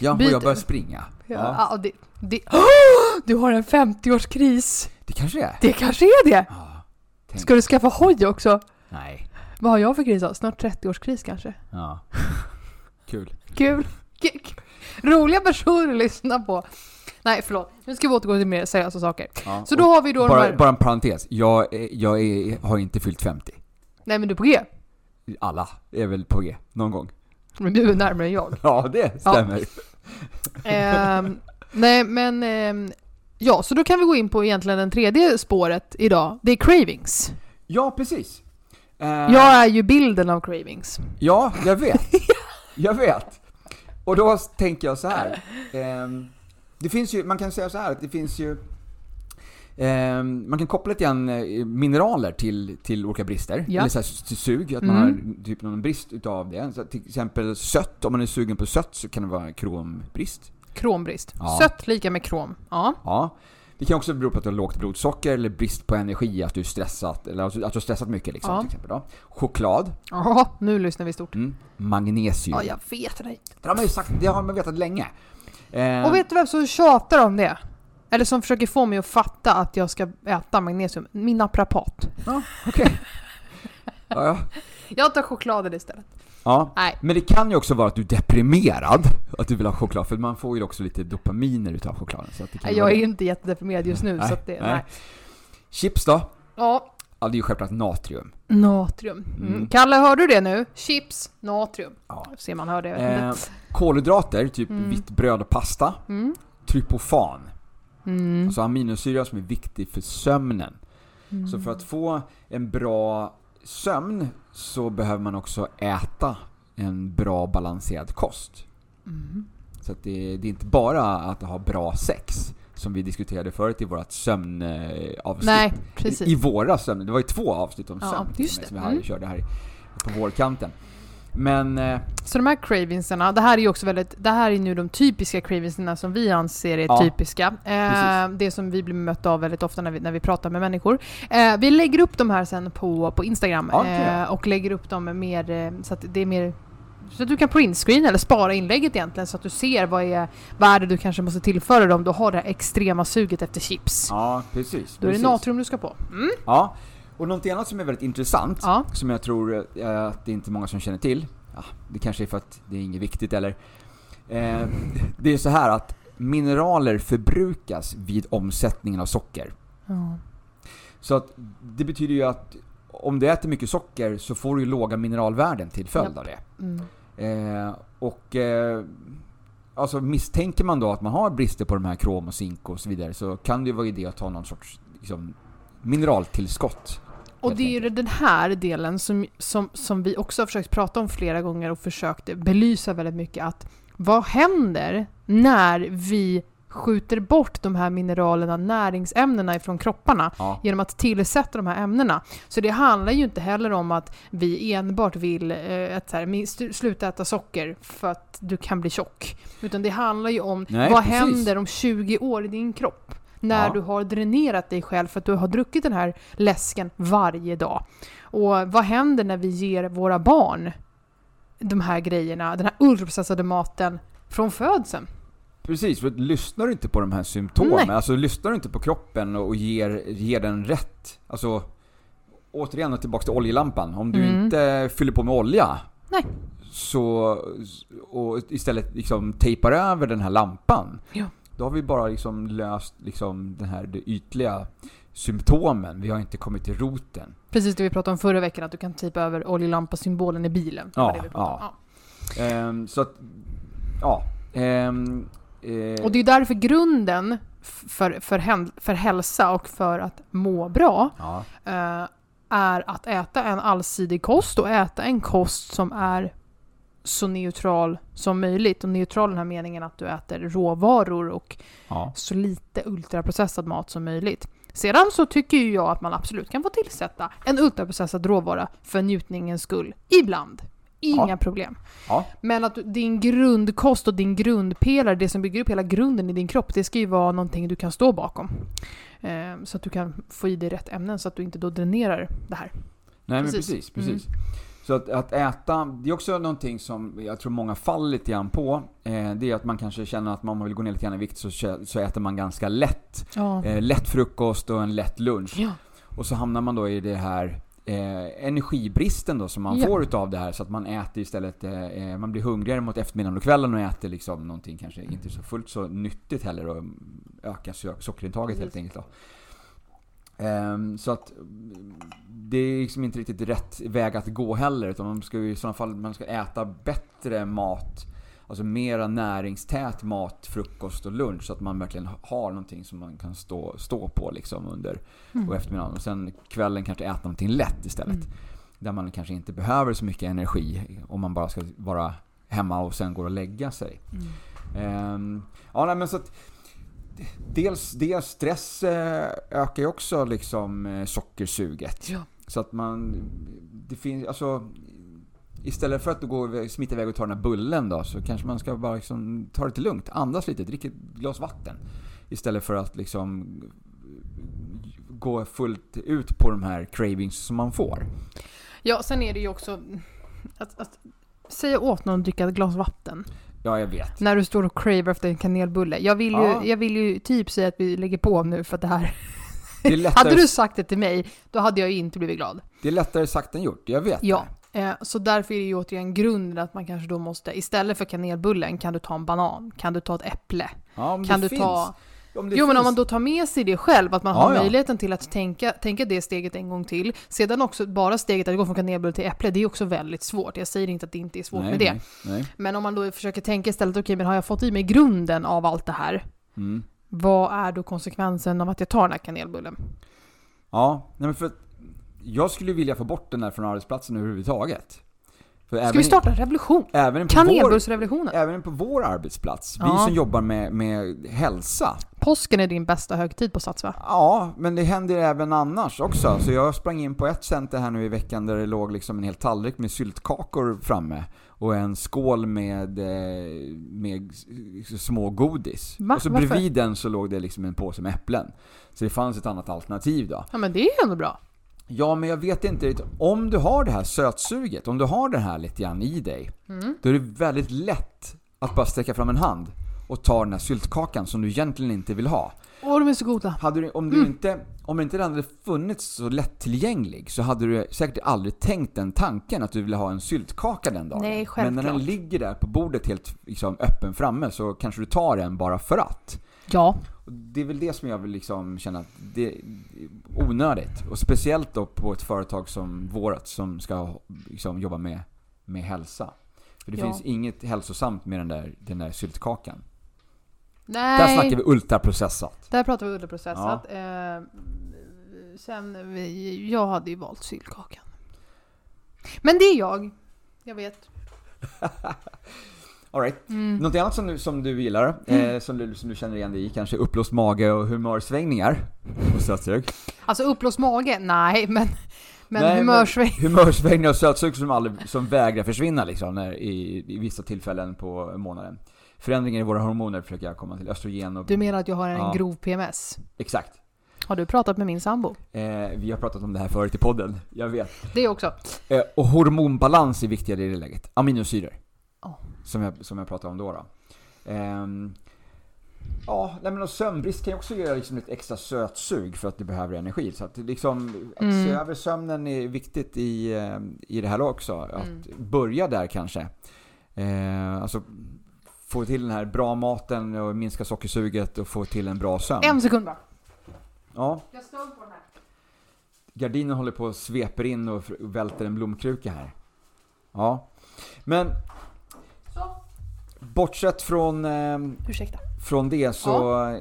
C: Ja, och
B: Byt-
C: jag börjar springa.
B: Ja.
C: Ja,
B: det, det, du har en 50-årskris.
C: det kanske är.
B: Det kanske är det.
C: Ja. Tänk.
B: Ska du skaffa hoj också?
C: Nej.
B: Vad har jag för kris då? Snart 30-årskris kanske?
C: Ja. Kul.
B: Kul. Kul. Roliga personer att lyssna på. Nej, förlåt. Nu ska vi återgå till mer seriösa saker.
C: Ja.
B: Så då har vi då de
C: bara,
B: här...
C: bara en parentes. Jag, jag är, har inte fyllt 50.
B: Nej, men du är på G.
C: Alla är väl på G, någon gång.
B: Men du är närmare än jag.
C: Ja, det stämmer.
B: Ehm, nej, men... ehm, ja, så då kan vi gå in på egentligen den tredje spåret idag. Det är cravings.
C: Ja, precis. Eh,
B: Jag är ju bilden av cravings.
C: Ja, jag vet. Jag vet. Och då tänker jag så här. Det finns ju, man kan säga så här att det finns ju ehm, man kan koppla lite grann eh, mineraler till, till olika brister.
B: Ja.
C: Eller så här, till sug, att man
B: Mm.
C: har typ någon brist utav det. Så till exempel sött, om man är sugen på sött så kan det vara krombrist.
B: Krombrist.
C: Ja.
B: Sött lika med krom. Ja.
C: Ja. Det kan också bero på att du har lågt blodsocker eller brist på energi, att du är stressat, eller alltså att du har stressat mycket liksom,
B: Ja.
C: till exempel. Då. Choklad,
B: Jaha, nu lyssnar vi stort.
C: mm. magnesium.
B: Ja, jag vet det.
C: Det har man ju sagt, det har man vetat länge. Eh,
B: Och vet du vem som tjatar om det? Eller som försöker få mig att fatta att jag ska äta magnesium? Min naprapat.
C: Ja, okej. ja, ja.
B: Jag tar chokladen istället.
C: ja.
B: Nej.
C: Men det kan ju också vara att du är deprimerad, att du vill ha choklad, för man får ju också lite dopaminer utav chokladen. Så att det kan
B: Jag
C: vara
B: är
C: det.
B: inte jättedeprimerad just nu, så att det... Nej.
C: Chips då?
B: Ja,
C: Ja, det är ju självklart natrium.
B: natrium. Mm.
C: Mm.
B: Kalle, hör du det nu? Chips, natrium.
C: Ja.
B: Se man hör det.
C: Eh, kolhydrater, typ
B: Mm.
C: vitt bröd och pasta.
B: Mm.
C: Tryptofan,
B: Mm.
C: alltså aminosyra som är viktig för sömnen.
B: Mm.
C: Så för att få en bra sömn så behöver man också äta en bra balanserad kost.
B: Mm.
C: Så det, det är inte bara att ha bra sex, som vi diskuterade förut i vårt sömnavsnitt.
B: Nej, precis.
C: I våra sömn. Det var ju två avsnitt om
B: Ja,
C: sömn
B: just det.
C: som vi hade,
B: Mm.
C: körde här på vårkanten. Men, eh,
B: Så de här cravingsarna, det här är ju också väldigt, det här är nu de typiska cravingsarna som vi anser är
C: Ja,
B: typiska. Eh, det som vi blir mötta av väldigt ofta när vi, när vi pratar med människor. Eh, vi lägger upp de här sen på, på Instagram
C: Ja,
B: eh, och lägger upp dem mer, eh, så att det är mer så att du kan printscreen eller spara inlägget egentligen så att du ser vad är, vad är det du kanske måste tillföra dem. Du har det här extrema suget efter chips.
C: ja precis.
B: Då är det natrium du ska på. Mm.
C: Ja. Och någonting annat som är väldigt intressant,
B: Ja.
C: som jag tror eh, att det är inte många som känner till, ja, det kanske är för att det är inget viktigt eller, eh, det är så här att mineraler förbrukas vid omsättningen av socker.
B: Ja.
C: Så att det betyder ju att om du äter mycket socker så får du ju låga mineralvärden till följd
B: Japp.
C: av det.
B: Mm.
C: Eh, och eh, alltså misstänker man då att man har brister på de här krom och zink och så vidare så kan det ju vara idé att ta någon sorts liksom, mineraltillskott.
B: Och det är ju den här delen som, som, som vi också har försökt prata om flera gånger och försökt belysa väldigt mycket att vad händer när vi skjuter bort de här mineralerna, näringsämnena ifrån kropparna
C: Ja,
B: genom att tillsätta de här ämnena. Så det handlar ju inte heller om att vi enbart vill eh, att så här, sluta äta socker för att du kan bli tjock. Utan det handlar ju om
C: Nej,
B: vad
C: precis.
B: händer om 20 år i din kropp? När
C: Ja.
B: du har dränerat dig själv för att du har druckit den här läsken varje dag. Och vad händer när vi ger våra barn de här grejerna, den här ultraprocessade maten från födseln?
C: Precis. För lyssnar du inte på de här symptomen,
B: Nej.
C: alltså lyssnar du inte på kroppen och ger, ger den rätt, alltså återigen tillbaka till oljelampan. Om du
B: Mm.
C: inte fyller på med olja
B: Nej.
C: så, och istället liksom tejpar över den här lampan.
B: Ja.
C: Då har vi bara liksom löst liksom den här det ytliga symptomen. Vi har inte kommit till roten.
B: Precis det vi pratade om förra veckan, att du kan typa över oljelampa-symbolen i bilen.
C: Ja,
B: om.
C: ja. Ehm, så att, ja. ehm, eh,
B: Och det är därför grunden för, för, för hälsa och för att må bra
C: ja,
B: eh, är att äta en allsidig kost och äta en kost som är så neutral som möjligt. Och neutral i den här meningen att du äter råvaror och
C: ja.
B: så lite ultraprocessad mat som möjligt. Sedan så tycker ju jag att man absolut kan få tillsätta en ultraprocessad råvara för njutningens skull. Ibland. Inga problem.
C: Ja.
B: Men att din grundkost och din grundpelare, det som bygger upp hela grunden i din kropp, det ska ju vara någonting du kan stå bakom. Eh, så att du kan få i dig rätt ämnen så att du inte då dränerar det här.
C: Nej men
B: Precis.
C: precis, precis. Så att, att äta, det är också någonting som jag tror många faller lite grann på. Eh, det är att man kanske känner att man vill gå ner lite grann i vikt så, så äter man ganska lätt.
B: Ja.
C: Eh, lätt frukost och en lätt lunch.
B: ja.
C: Och så hamnar man då i det här eh, energibristen då som man
B: Ja.
C: får utav det här. Så att man äter istället, eh, eh, man blir hungrigare mot eftermiddagen och kvällen och äter liksom någonting kanske inte så fullt så nyttigt heller och ökar so- sockerintaget helt enkelt då. Ehm, så att mm, det är liksom inte riktigt rätt väg att gå heller utan man ska i sådana fall man ska äta bättre mat Alltså mera näringstät mat, frukost och lunch så att man verkligen har någonting som man kan stå, stå på liksom under
B: Mm.
C: och eftermiddagen. Och sen kvällen kanske äta någonting lätt istället.
B: Mm.
C: Där man kanske inte behöver så mycket energi om man bara ska vara hemma och sen går och lägga sig.
B: Mm.
C: Ehm, ja, nej, men så att, dels, dels stress eh, ökar ju också liksom eh, sockersuget.
B: Ja.
C: Så att man, det finns, alltså Istället för att gå smita iväg och ta den här bullen då, så kanske man ska bara liksom ta det lite lugnt. Andas lite, dricka ett glas vatten. Istället för att liksom gå fullt ut på de här cravings som man får.
B: ja, sen är det ju också att, att säga åt någon att dricka ett glas vatten
C: Ja, jag vet.
B: när du står och cravar efter en kanelbulle. Jag vill, ju,
C: Ja.
B: jag vill ju typ säga att vi lägger på nu för att det här...
C: Det
B: hade du sagt det till mig, då hade jag ju inte blivit glad.
C: det är lättare sagt än gjort, jag vet
B: Ja.
C: det.
B: Eh, så därför är det ju återigen grunden att man kanske då måste, istället för kanelbullen, kan du ta en banan? Kan du ta ett äpple?
C: Ja, om
B: Kan du
C: finns.
B: ta...
C: Om
B: Jo men om
C: finns-
B: man då tar med sig det själv, att man har
C: ja.
B: möjligheten till att tänka, tänka det steget en gång till. Sedan också bara steget att gå från kanelbulle till äpple, det är också väldigt svårt. Jag säger inte att det inte är svårt
C: nej,
B: med det.
C: Nej, nej.
B: Men om man då försöker tänka istället, okej men har jag fått i mig grunden av allt det här?
C: Mm.
B: Vad är då konsekvensen av att jag tar den här kanelbullen?
C: Ja, nej men för att jag skulle vilja få bort den där från arbetsplatsen överhuvudtaget. För
B: Ska vi starta en revolution?
C: även
B: Kanelbullsrevolutionen?
C: även på vår arbetsplats, vi
B: Ja.
C: som jobbar med, med hälsa.
B: Påsken är din bästa högtid på Sats va?
C: Ja, men det händer även annars också. Så jag sprang in på ett center här nu i veckan där det låg liksom en hel tallrik med syltkakor framme. Och en skål med, eh, med små godis.
B: Va?
C: Och så
B: Varför?
C: bredvid den så låg det liksom en påse med äpplen. Så det fanns ett annat alternativ då.
B: Ja men det är ändå bra.
C: Ja, men jag vet inte. Om du har det här sötsuget, om du har det här lite grann i dig,
B: Mm.
C: då är det väldigt lätt att bara sträcka fram en hand och ta den här syltkakan som du egentligen inte vill ha.
B: Åh de är så goda.
C: Hade du, om, du
B: Mm.
C: inte, om inte den hade funnits så lättillgänglig så hade du säkert aldrig tänkt den tanken att du ville ha en syltkaka den dagen.
B: Nej,
C: Men när den
B: självklart.
C: ligger där på bordet helt liksom, öppen framme så kanske du tar den bara för att.
B: Ja.
C: Det är väl det som jag vill liksom känna att det är onödigt. Och speciellt då på ett företag som vårt som ska liksom jobba med, med hälsa. För det
B: Ja.
C: finns inget hälsosamt med den där, den där syltkakan.
B: Nej.
C: Där snackar vi ultraprocessat.
B: Där pratar vi ultraprocessat. Eh, sen, vi, jag hade ju valt sylkakan. Men det är jag. Jag vet.
C: All right.
B: Mm.
C: Något annat som du, som du gillar, eh, som, du, som du känner igen dig i, kanske uppblåst mage och humörsvängningar och sötsug?
B: Alltså uppblåst mage? Nej, men, men
C: Nej,
B: humörsväng.
C: Humörsvängningar och sötsug som, aldrig, som vägrar försvinna liksom, när, i, i vissa tillfällen på månaden. Förändringar i våra hormoner försöker jag komma till, östrogen och...
B: Du menar att jag har en
C: Ja.
B: grov PMS?
C: Exakt.
B: Har du pratat med min sambo?
C: Eh, vi har pratat om det här förut i podden, jag vet.
B: Det också.
C: Eh, och hormonbalans är viktigare i det läget. Aminosyror.
B: Ja.
C: Som, jag, som jag pratade om då. då. Ehm, ja, nej men och sömnbrist kan ju också göra liksom ett extra sötsug för att du behöver energi. Så att liksom, att
B: Mm.
C: se över sömnen är viktigt i, eh, i det här också. Att
B: Mm.
C: börja där kanske. Eh, alltså få till den här bra maten och minska sockersuget och få till en bra sömn.
B: En sekund bara.
C: Ja,
B: Jag står på den här.
C: gardinen håller på och sveper in och välter en blomkruka här. Ja. Men. Bortsett från, eh,
B: Ursäkta.
C: från det så,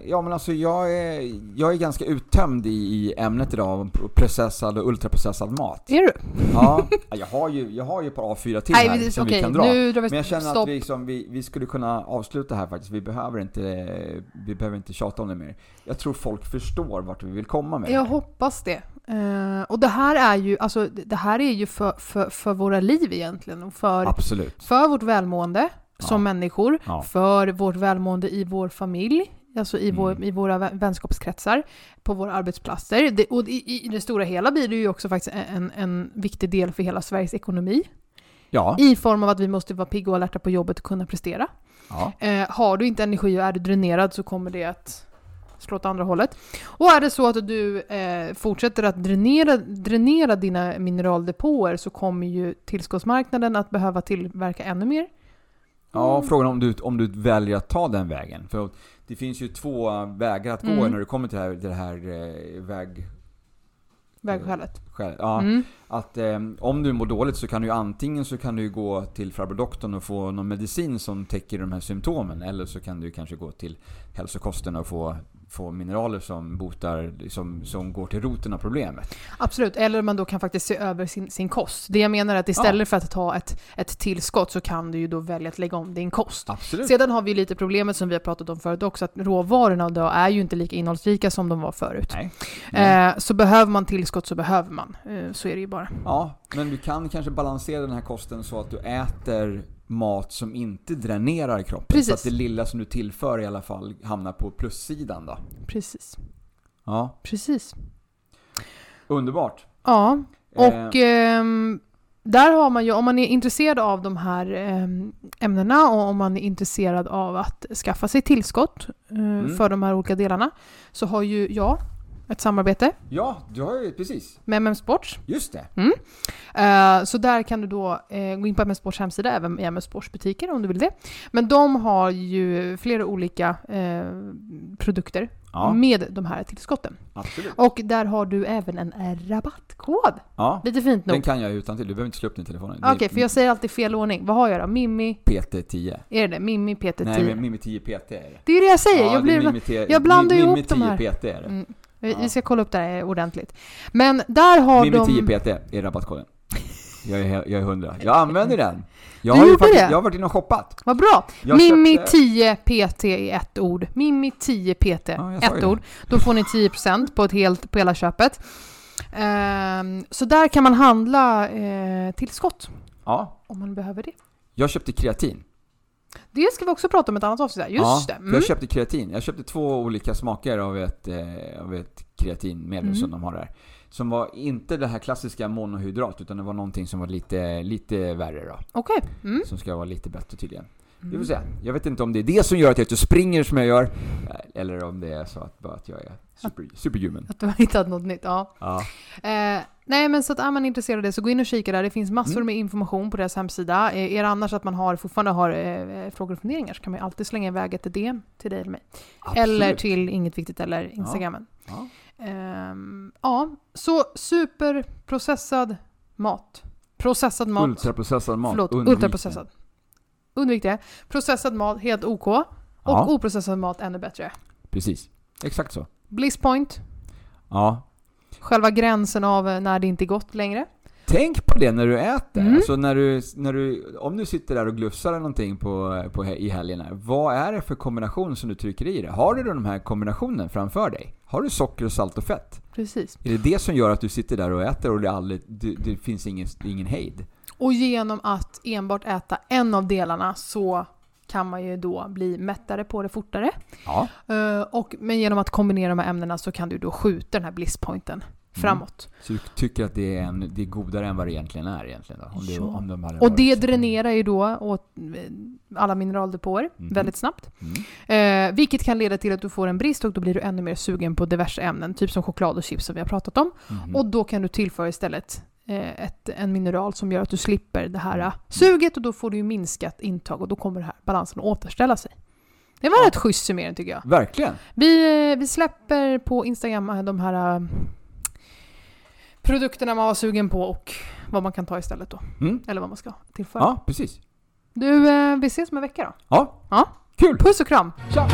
C: ja. men alltså jag är, jag är ganska uttömd i, i ämnet idag processad och ultraprocessad mat.
B: Är du?
C: Ja, jag har ju, jag har ju ett par A4 till
B: Nej,
C: här
B: vi-
C: som
B: okej,
C: vi kan dra.
B: nu drar vi
C: Men jag känner
B: stopp.
C: att vi, liksom, vi, vi skulle kunna avsluta här faktiskt. Vi behöver inte, vi behöver inte tjata om det mer. Jag tror folk förstår vart vi vill komma med
B: Jag hoppas det. Eh, och det här är ju, alltså, det här är ju för, för, för våra liv egentligen. Och för,
C: Absolut.
B: för vårt välmående som
C: Ja.
B: människor.
C: Ja.
B: För vårt välmående i vår familj. Alltså i, vår,
C: Mm.
B: i våra vä- vänskapskretsar, på våra arbetsplatser. Det, och i, i det stora hela blir det ju också faktiskt en, en viktig del för hela Sveriges ekonomi.
C: Ja.
B: I form av att vi måste vara pigga och alerta på jobbet och kunna prestera. Eh, har du inte energi och är du dränerad så kommer det att slå åt andra hållet. Och är det så att du eh, fortsätter att dränera, dränera dina mineraldepåer så kommer ju tillskottsmarknaden att behöva tillverka ännu mer.
C: Ja, frågan om du, om du väljer att ta den vägen. För det finns ju två vägar att gå
B: Mm.
C: när du kommer till det här, till det här eh, väg...
B: Vägskälet.
C: skäl- Ja,
B: Mm.
C: att eh, om du mår dåligt så kan du antingen så kan du gå till farbror doktorn och få någon medicin som täcker de här symptomen. Eller så kan du kanske gå till hälsokosten och få, få mineraler som botar, som, som går till roten av problemet.
B: Absolut, eller man då kan faktiskt se över sin, sin kost. Det jag menar är att istället för att ta ett, ett tillskott så kan du ju då välja att lägga om din kost.
C: Absolut.
B: Sedan har vi lite problemet som vi har pratat om förut också, att råvarorna då är ju inte lika innehållsrika som de var förut.
C: Nej. Nej.
B: Eh, så behöver man tillskott så behöver man. Eh, så är det ju bara.
C: Ja, men du kan kanske balansera den här kosten så att du äter mat som inte dränerar kroppen.
B: Precis.
C: Så att det lilla som du tillför i alla fall hamnar på plussidan då.
B: Precis.
C: Ja,
B: Precis.
C: underbart.
B: Ja,
C: Eh,
B: och ehm, där har man ju, om man är intresserad av de här ehm, ämnena och om man är intresserad av att skaffa sig tillskott eh,
C: Mm.
B: för de här olika delarna så har ju jag ett samarbete
C: ja, du har ju precis.
B: med MM Sports.
C: Just det.
B: Eh, så där kan du då eh, gå in på MS Sports hemsida, även i MS Sports butiker om du vill det. Men de har ju flera olika eh, produkter
C: Ja,
B: med de här tillskotten.
C: absolut.
B: Och där har du även en rabattkod.
C: Ja,
B: Lite fint nog.
C: den kan jag utan till. Du behöver inte slå upp den i telefonen.
B: Okej, för jag säger alltid fel ordning. Vad har jag då? Mimmi?
C: PT10.
B: Är det det? Mimmi PT10?
C: Nej, men Mimi 10 PT är det.
B: Det är det jag säger.
C: Ja,
B: jag, blir,
C: Mimi 10
B: jag blandar ihop de här.
C: 10 PT är det.
B: Mm. Vi, vi ska kolla upp det här ordentligt. Men där har
C: Mimi
B: de...
C: 10 PT är rabattkoden. Jag är, jag är hundra. Jag använder den. Jag
B: Du
C: har ju faktiskt,
B: det?
C: jag har varit inne och shoppat.
B: Vad bra!
C: Jag
B: Mimmi
C: köpte-
B: 10 PT i ett ord. Mimmi 10 PT,
C: Ja,
B: ett ord. Då får ni 10% på, ett helt, på hela köpet. Ehm, så där kan man handla eh, tillskott
C: Ja,
B: om man behöver det.
C: jag köpte kreatin.
B: Det ska vi också prata om ett annat avsnitt. Just
C: ja,
B: det. Mm.
C: Jag köpte kreatin. Jag köpte två olika smaker av ett, eh, av ett kreatinmedel
B: Mm.
C: som de har där. Som var inte det här klassiska monohydrat, utan det var någonting som var lite, lite värre då.
B: Okej. Mm.
C: Som ska vara lite bättre tydligen. Vi
B: Mm.
C: får se. Jag vet inte om det är det som gör att jag inte springer som jag gör, eh, eller om det är så att, bara att jag är super, superhuman.
B: Att du har hittat något nytt. Ja.
C: Ja.
B: Eh, nej men så att är man intresserad av det så gå in och kika där. Det finns massor
C: Mm.
B: med information på deras hemsida. Eh, är det annars att man har, fortfarande har eh, frågor och funderingar så kan man ju alltid slänga iväg ett DM till dig eller mig. Eller
C: Absolut.
B: till Inget Viktigt eller Instagrammen.
C: Ja.
B: Ehm, ja, så superprocessad mat. Processad mat.
C: Ultraprocessad mat.
B: Förlåt, ultraprocessad. Undvik det. Processad mat, helt OK. Och
C: Ja.
B: oprocessad mat, ännu bättre.
C: Precis. Exakt så.
B: Bliss point,
C: Ja.
B: själva gränsen av eh, när det inte är gott längre.
C: Tänk på det när du äter.
B: Mm.
C: Alltså när du, när du, om du sitter där och glufsar någonting på, på, he- i helgen här, Vad är det för kombination som du trycker i det? Har du den här kombinationen framför dig? Har du socker, salt och fett?
B: Precis.
C: Är det det som gör att du sitter där och äter och det, aldrig, det, det finns ingen, ingen hejd?
B: Och genom att enbart äta en av delarna så kan man ju då bli mättare på det fortare.
C: Ja.
B: Eh, och, men genom att kombinera de här ämnena så kan du då skjuta den här blisspointen framåt.
C: Så du tycker att det är, en, det är godare än vad det egentligen är egentligen då? Om det, om de
B: Och det dränerar ju då åt eh, alla mineraldepåer
C: Mhm.
B: väldigt snabbt.
C: Mm.
B: Eh, vilket kan leda till att du får en brist och då blir du ännu mer sugen på diverse ämnen, typ som choklad och chips som vi har pratat om.
C: Mhm.
B: Och då kan du tillföra istället ett, en mineral som gör att du slipper det här eh, suget och då får du ju minskat intag och då kommer den här balansen att återställa sig. Det var
C: Ja.
B: rätt schysst summering tycker jag.
C: Verkligen!
B: Vi, eh, vi släpper på Instagram eh, de här eh, produkterna man var sugen på och vad man kan ta istället då.
C: Mm.
B: Eller vad man ska tillföra.
C: Ja, precis.
B: Du, eh, vi ses om en vecka då.
C: Ja.
B: Ja.
C: Kul!
B: Puss och kram!
C: Tja!